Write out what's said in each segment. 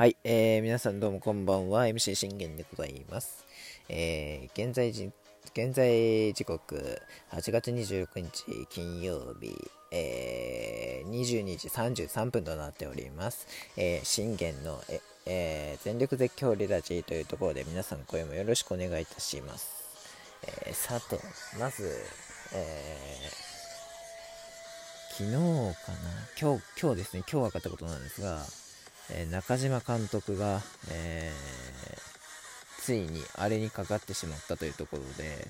はい、えー、皆さんどうもこんばんは、MC 信玄でございます。えー、現在時、現在時刻、8月26日金曜日、えー、22時33分となっております。えー、信玄の、ええー、全力絶叫レラジーというところで皆さん声もよろしくお願いいたします。えー、さて、まず、えー、昨日かな？今日、今日ですね、今日分かったことなんですが、えー、中島監督が、えー、ついにあれにかかってしまったというところで、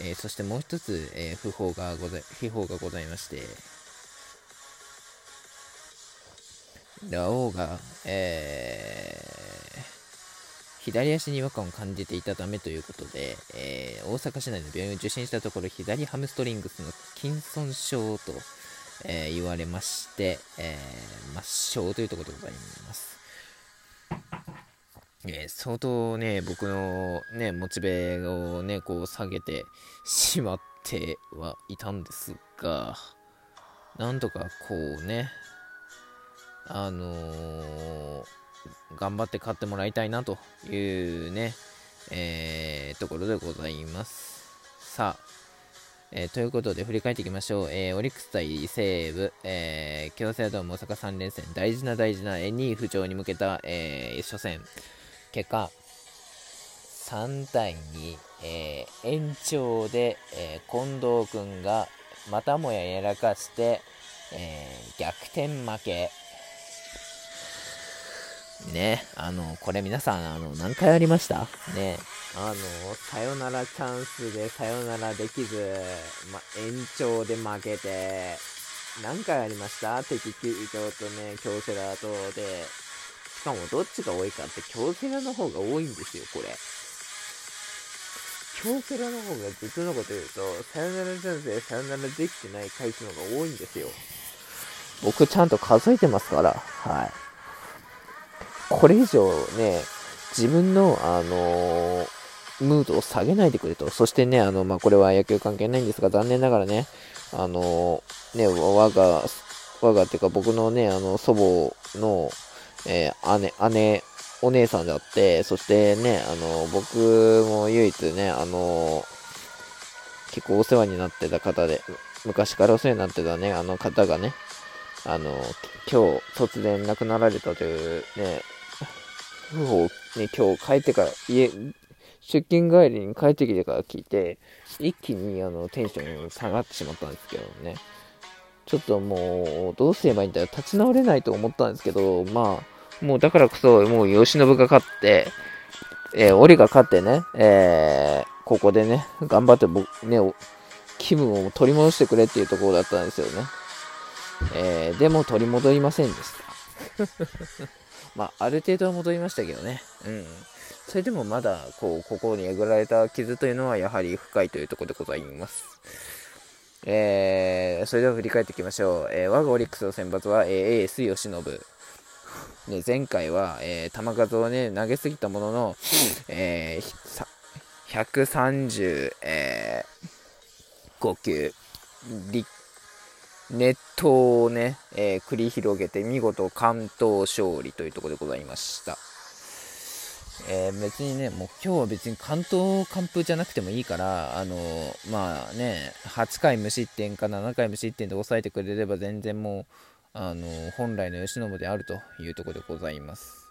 えー、そしてもう一つ、え訃報がござ訃報がございまして、ラオウが、え左足に違和感を感じていたためということで、え大阪市内の病院を受診したところ、左ハムストリングスの筋損傷と、えー、言われまして、えー、抹消というところでございます。えー、相当ね、僕のね、モチベをね、こう下げてしまってはいたんですが、なんとかこうね、あのー、頑張って勝ってもらいたいなというね、えー、ところでございます。さあ、えー、ということで振り返っていきましょう。えー、オリックス対西武、えー、京セラドーム大阪3連戦、大事な大事な2位浮上に向けた、えー、初戦、結果、3対2、えー、延長で、え、近藤君がまたもややらかして、え、逆転負け。ね、あの、これ皆さん、あの、何回ありました？ね、あの、サヨナラチャンスでサヨナラできず、ま、延長で負けて、何回ありました？敵球場とね、京セラとで、しかもどっちが多いかって京セラの方が多いんですよ、これ。京セラの方が実のこと言うと、サヨナラチャンスでサヨナラできてない回数の方が多いんですよ。僕ちゃんと数えてますから、はい。これ以上ね、自分の、あのムードを下げないでくれと。そしてね、あの、まあ、これは野球関係ないんですが、残念ながらね、あの、ね、我が、我がっていうか僕のね、あの、祖母の、えー、姉、姉、お姉さんであって、そしてね、あの、僕も唯一ね、あの、結構お世話になってた方で、昔からお世話になってたね、あの方がね、あの、今日突然亡くなられたというね、夫婦をね、今日帰ってから家、出勤帰りに帰ってきてから聞いて、一気にあのテンション下がってしまったんですけどね。ちょっともう、どうすればいいんだよ。立ち直れないと思ったんですけど、まあ、もうだからこそ、もう吉信が勝って、えー、オリが勝ってね、えー、ここでね、頑張って僕、ね、気分を取り戻してくれっていうところだったんですよね。えー、でも取り戻りませんでした。まあ、ある程度は戻りましたけどね。うん。それでもまだこう心にえぐられた傷というのはやはり深いというところでございます。えー、それでは振り返っていきましょう。えー、我がオリックスの選抜は、えー、エース吉信。ね、前回は、えー、球数をね、投げすぎたものの、えー、130、えー、5球、ットをね、えー、繰り広げて見事関東勝利というところでございました。えー、別にね、もう今日は別に関東完封じゃなくてもいいから、あのー、まあね、8回無失点か7回無失点で抑えてくれれば全然もう、あのー、本来の吉信であるというところでございます。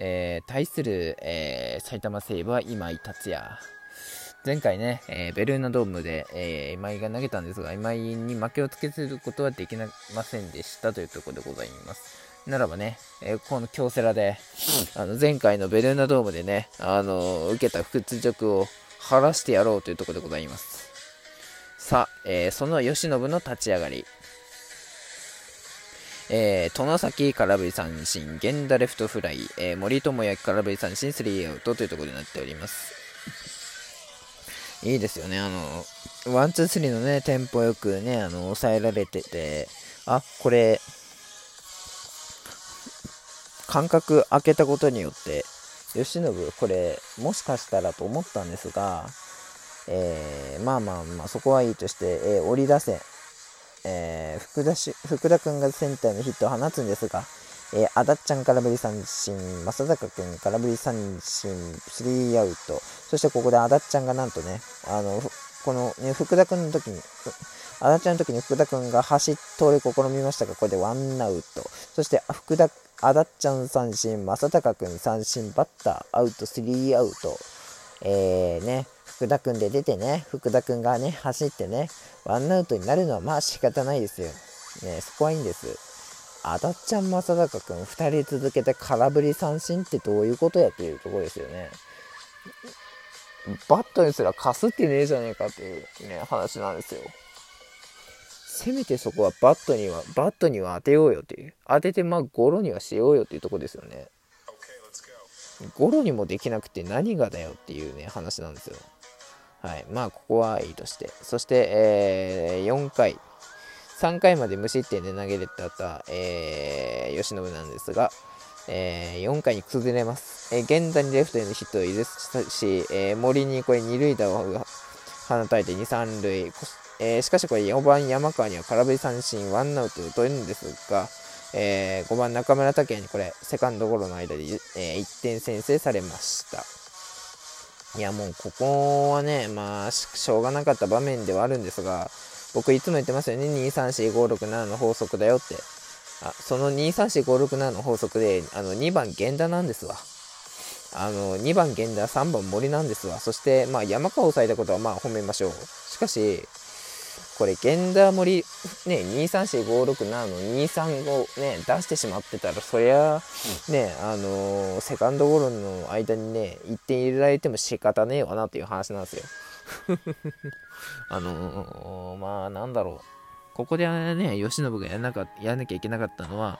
え対する、え埼玉西武は今井達也。前回ね、えベルーナドームで、え今井が投げたんですが、今井に負けをつけすることはできませんでしたというところでございます。ならばね、えー、この京セラで、あの前回のベルーナドームでね、あの受けた屈辱を晴らしてやろうというところでございます。さあ、えー、その慶喜の立ち上がり。えー、外崎空振り三振、源田レフトフライ、えー、森友哉空振り三振、スリーアウトというところになっております。いいですよね、あの、ワン、ツー、スリーのね、テンポよくね、あの、抑えられてて、あ、これ、間隔空けたことによって、由伸、これ、もしかしたらと思ったんですが、えー、まあまあまあ、そこはいいとして、えー、折り出せ、えー、福田し福田君がセンターにヒットを放つんですが、えー、あだっちゃん空振り三振、正坂くん空振り三振、スリーアウト、そしてここであだっちゃんがなんとね、あの、この、ね、福田くんの時に、あだちゃんの時に福田くんが走っ通り試みましたが、これでワンアウト。そして福田、あだっちゃん三振、正隆くん三振、バッターアウト、スリーアウト。えー、ね、福田くんで出てね、福田くんがね、走ってね、ワンアウトになるのはまあ仕方ないですよ。ね、そこはいいんです。あだっちゃん、正隆くん、2人続けて空振り三振ってどういうことやっていうところですよね。バットにすらかすってねえじゃねえかっていうね、話なんですよ。せめてそこはバットには、バットには当てようよっていう。当ててまあゴロにはしようよっていうとこですよね。ゴロにもできなくて何がだよっていうね、話なんですよ。はい。まあ、ここはいいとして。そして、えー、4回。3回まで無失点で投げれたた、えー、吉信なんですが、えー、4回に崩れます。えー、現在にレフトへのヒットを許し、えー、森にこれ2塁打を放たれて2、3塁。えー、しかしこれ4番山川には空振り三振、ワンアウトとるんですが、えー、5番中村拓也にこれ、セカンドゴロの間で、えー、1点先制されました。いや、もうここはね、まあ、しょうがなかった場面ではあるんですが、僕いつも言ってますよね。23456の法則だよって。あ、その23456の法則で、あの、2番源田なんですわ。あの、2番源田、3番森なんですわ。そして、まあ、山川を抑えたことは、まあ、褒めましょう。しかし、これ、源田森、ね、23456の235ね、出してしまってたら、そりゃ、ね、あのー、セカンドゴロの間にね、1点入れられても仕方ねえわなっていう話なんですよ。あのー、まあ、なんだろう。ここでね、慶喜がやらなかやらなきゃいけなかったのは、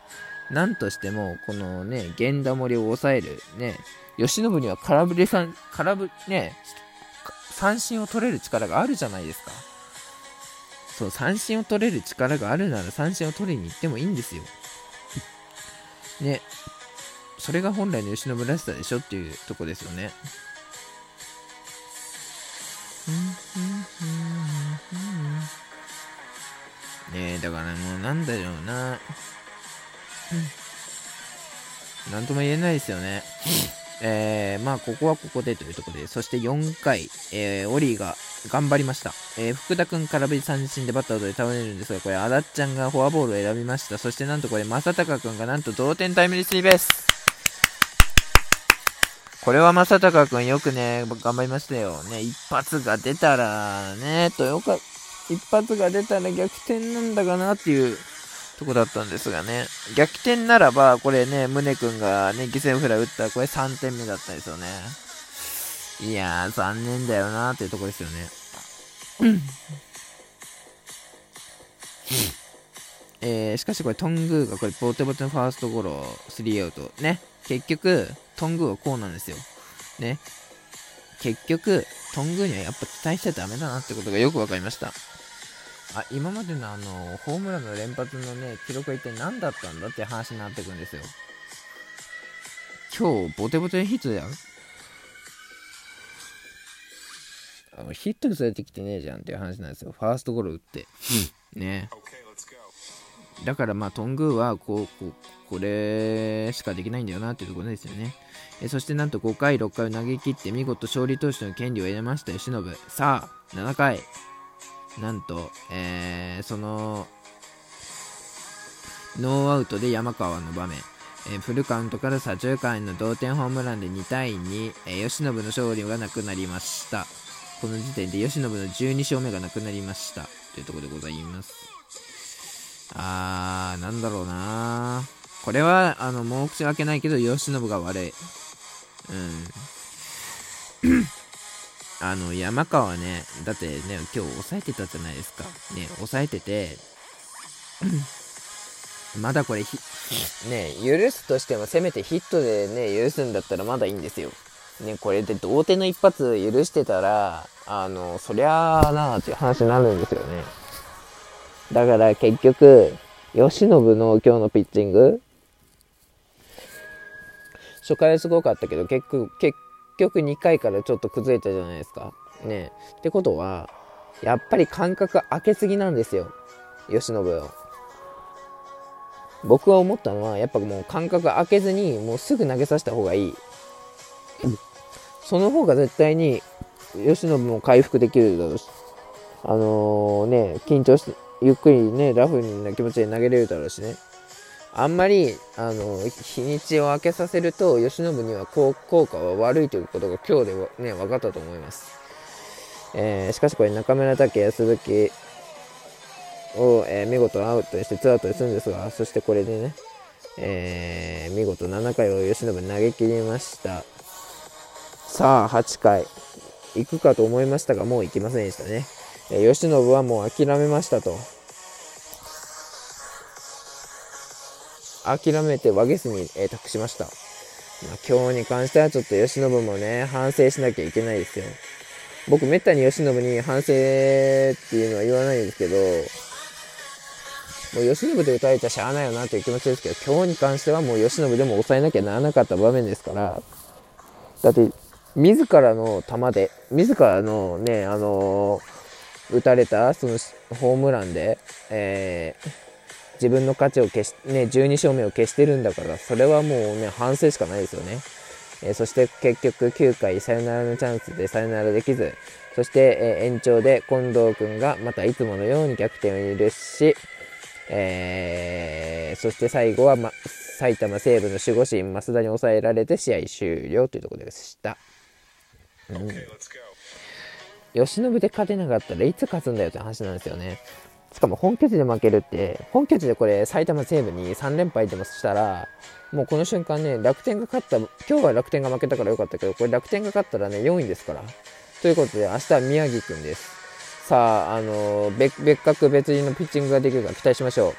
なんとしても、このね、源田森を抑える、ね、慶喜には空振りさん、空振、ね、三振を取れる力があるじゃないですか。そう、三振を取れる力があるなら三振を取りに行ってもいいんですよ。ね。それが本来の慶喜らしさでしょっていうとこですよね。だからもうなんだろうな。なんとも言えないですよね。えー、まあ、ここはここでというところで、そして4回、えー、オリーが頑張りました。えー、福田くん空振り三振でバッターで倒れるんですが、これ、あだっちゃんがフォアボールを選びました。そしてなんとこれ、正隆くんがなんと同点タイムリースリーベース。これは正隆くんよくね、頑張りましたよ。ね、一発が出たら、ね、とよか、一発が出たら逆転なんだかなっていうとこだったんですがね。逆転ならば、これね、宗君がね、犠牲フライ打ったら、これ3点目だったですよね。いやー、残念だよなーっていうとこですよね。えー、しかしこれ、トングーがこれ、ボテボテのファーストゴロ、スリーアウト。ね。結局、トングーはこうなんですよ。ね。結局、トングーにはやっぱ期待しちゃダメだなってことがよく分かりました。あ、今までのあの、ホームランの連発のね、記録は一体何だったんだって話になってくんですよ。今日、ボテボテヒットだよ。あのヒットされてきてねえじゃんっていう話なんですよ。ファーストゴロ打って。ね。だからまあ、トングーはこう、こう、これしかできないんだよなっていうところですよね。えそしてなんと5回、6回を投げ切って見事勝利投手の権利を得ました吉信。さあ、7回。なんと、えー、その、ノーアウトで山川の場面。えー、フルカウントから左中間への同点ホームランで2対2、えー、吉信の勝利がなくなりました。この時点で吉信の12勝目がなくなりました。というところでございます。あー、なんだろうなこれは、あの、申し訳ないけど、吉信が悪い。うん。あの、山川ね、だってね、今日抑えてたじゃないですか。ね、抑えてて、まだこれね、許すとしても、せめてヒットでね、許すんだったらまだいいんですよ。ね、これで同点の一発許してたら、あの、そりゃあなあっていう話になるんですよね。だから結局、吉信の今日のピッチング、初回すごかったけど、結局、結局2回からちょっと崩れたじゃないですか。ねってことは、やっぱり間隔空けすぎなんですよ。吉信僕は思ったのはやっぱもう間隔空けずにもうすぐ投げさせた方がいい、その方が絶対に慶喜も回復できるだろうし。あのー、ね緊張してゆっくりねラフな気持ちで投げれるだろうしね。あんまりあの日にちを空けさせると慶喜には効果は悪いということが今日でね分かったと思います、えー、しかしこれ中村武鈴木を、えー、見事アウトにしてツーアウトにするんですがそしてこれでね、えー、見事7回を慶喜投げ切りました。さあ8回。行くかと思いましたがもう行きませんでしたね、えー、慶喜はもう諦めましたと。諦めてワゲスに、えー、託しました。まあ、今日に関してはちょっと慶喜もね、反省しなきゃいけないですよ。僕、めったに慶喜に反省っていうのは言わないんですけど、もう慶喜で打たれちゃしゃあないよなという気持ちですけど、今日に関してはもう慶喜でも抑えなきゃならなかった場面ですから、だって、自らの球で、自らのね、あのー、打たれた、その、ホームランで、えー、自分の価値を消し、ね、12勝目を消してるんだから、それはもうね、反省しかないですよね。えー、そして結局9回サヨナラのチャンスでサヨナラできず、そして、えー、延長で近藤君がまたいつものように逆転を許し、えー、そして最後は、ま、埼玉西部の守護神増田に抑えられて試合終了というところでした。うん、慶喜で勝てなかったらいつ勝つんだよって話なんですよね。しかも本拠地で負けるって、本拠地でこれ埼玉西部に3連敗でもしたら、もうこの瞬間ね、楽天が勝った、今日は楽天が負けたからよかったけど、これ楽天が勝ったらね、4位ですから。ということで、明日は宮城くんです。さあ、あの別格別人のピッチングができるか期待しましょう。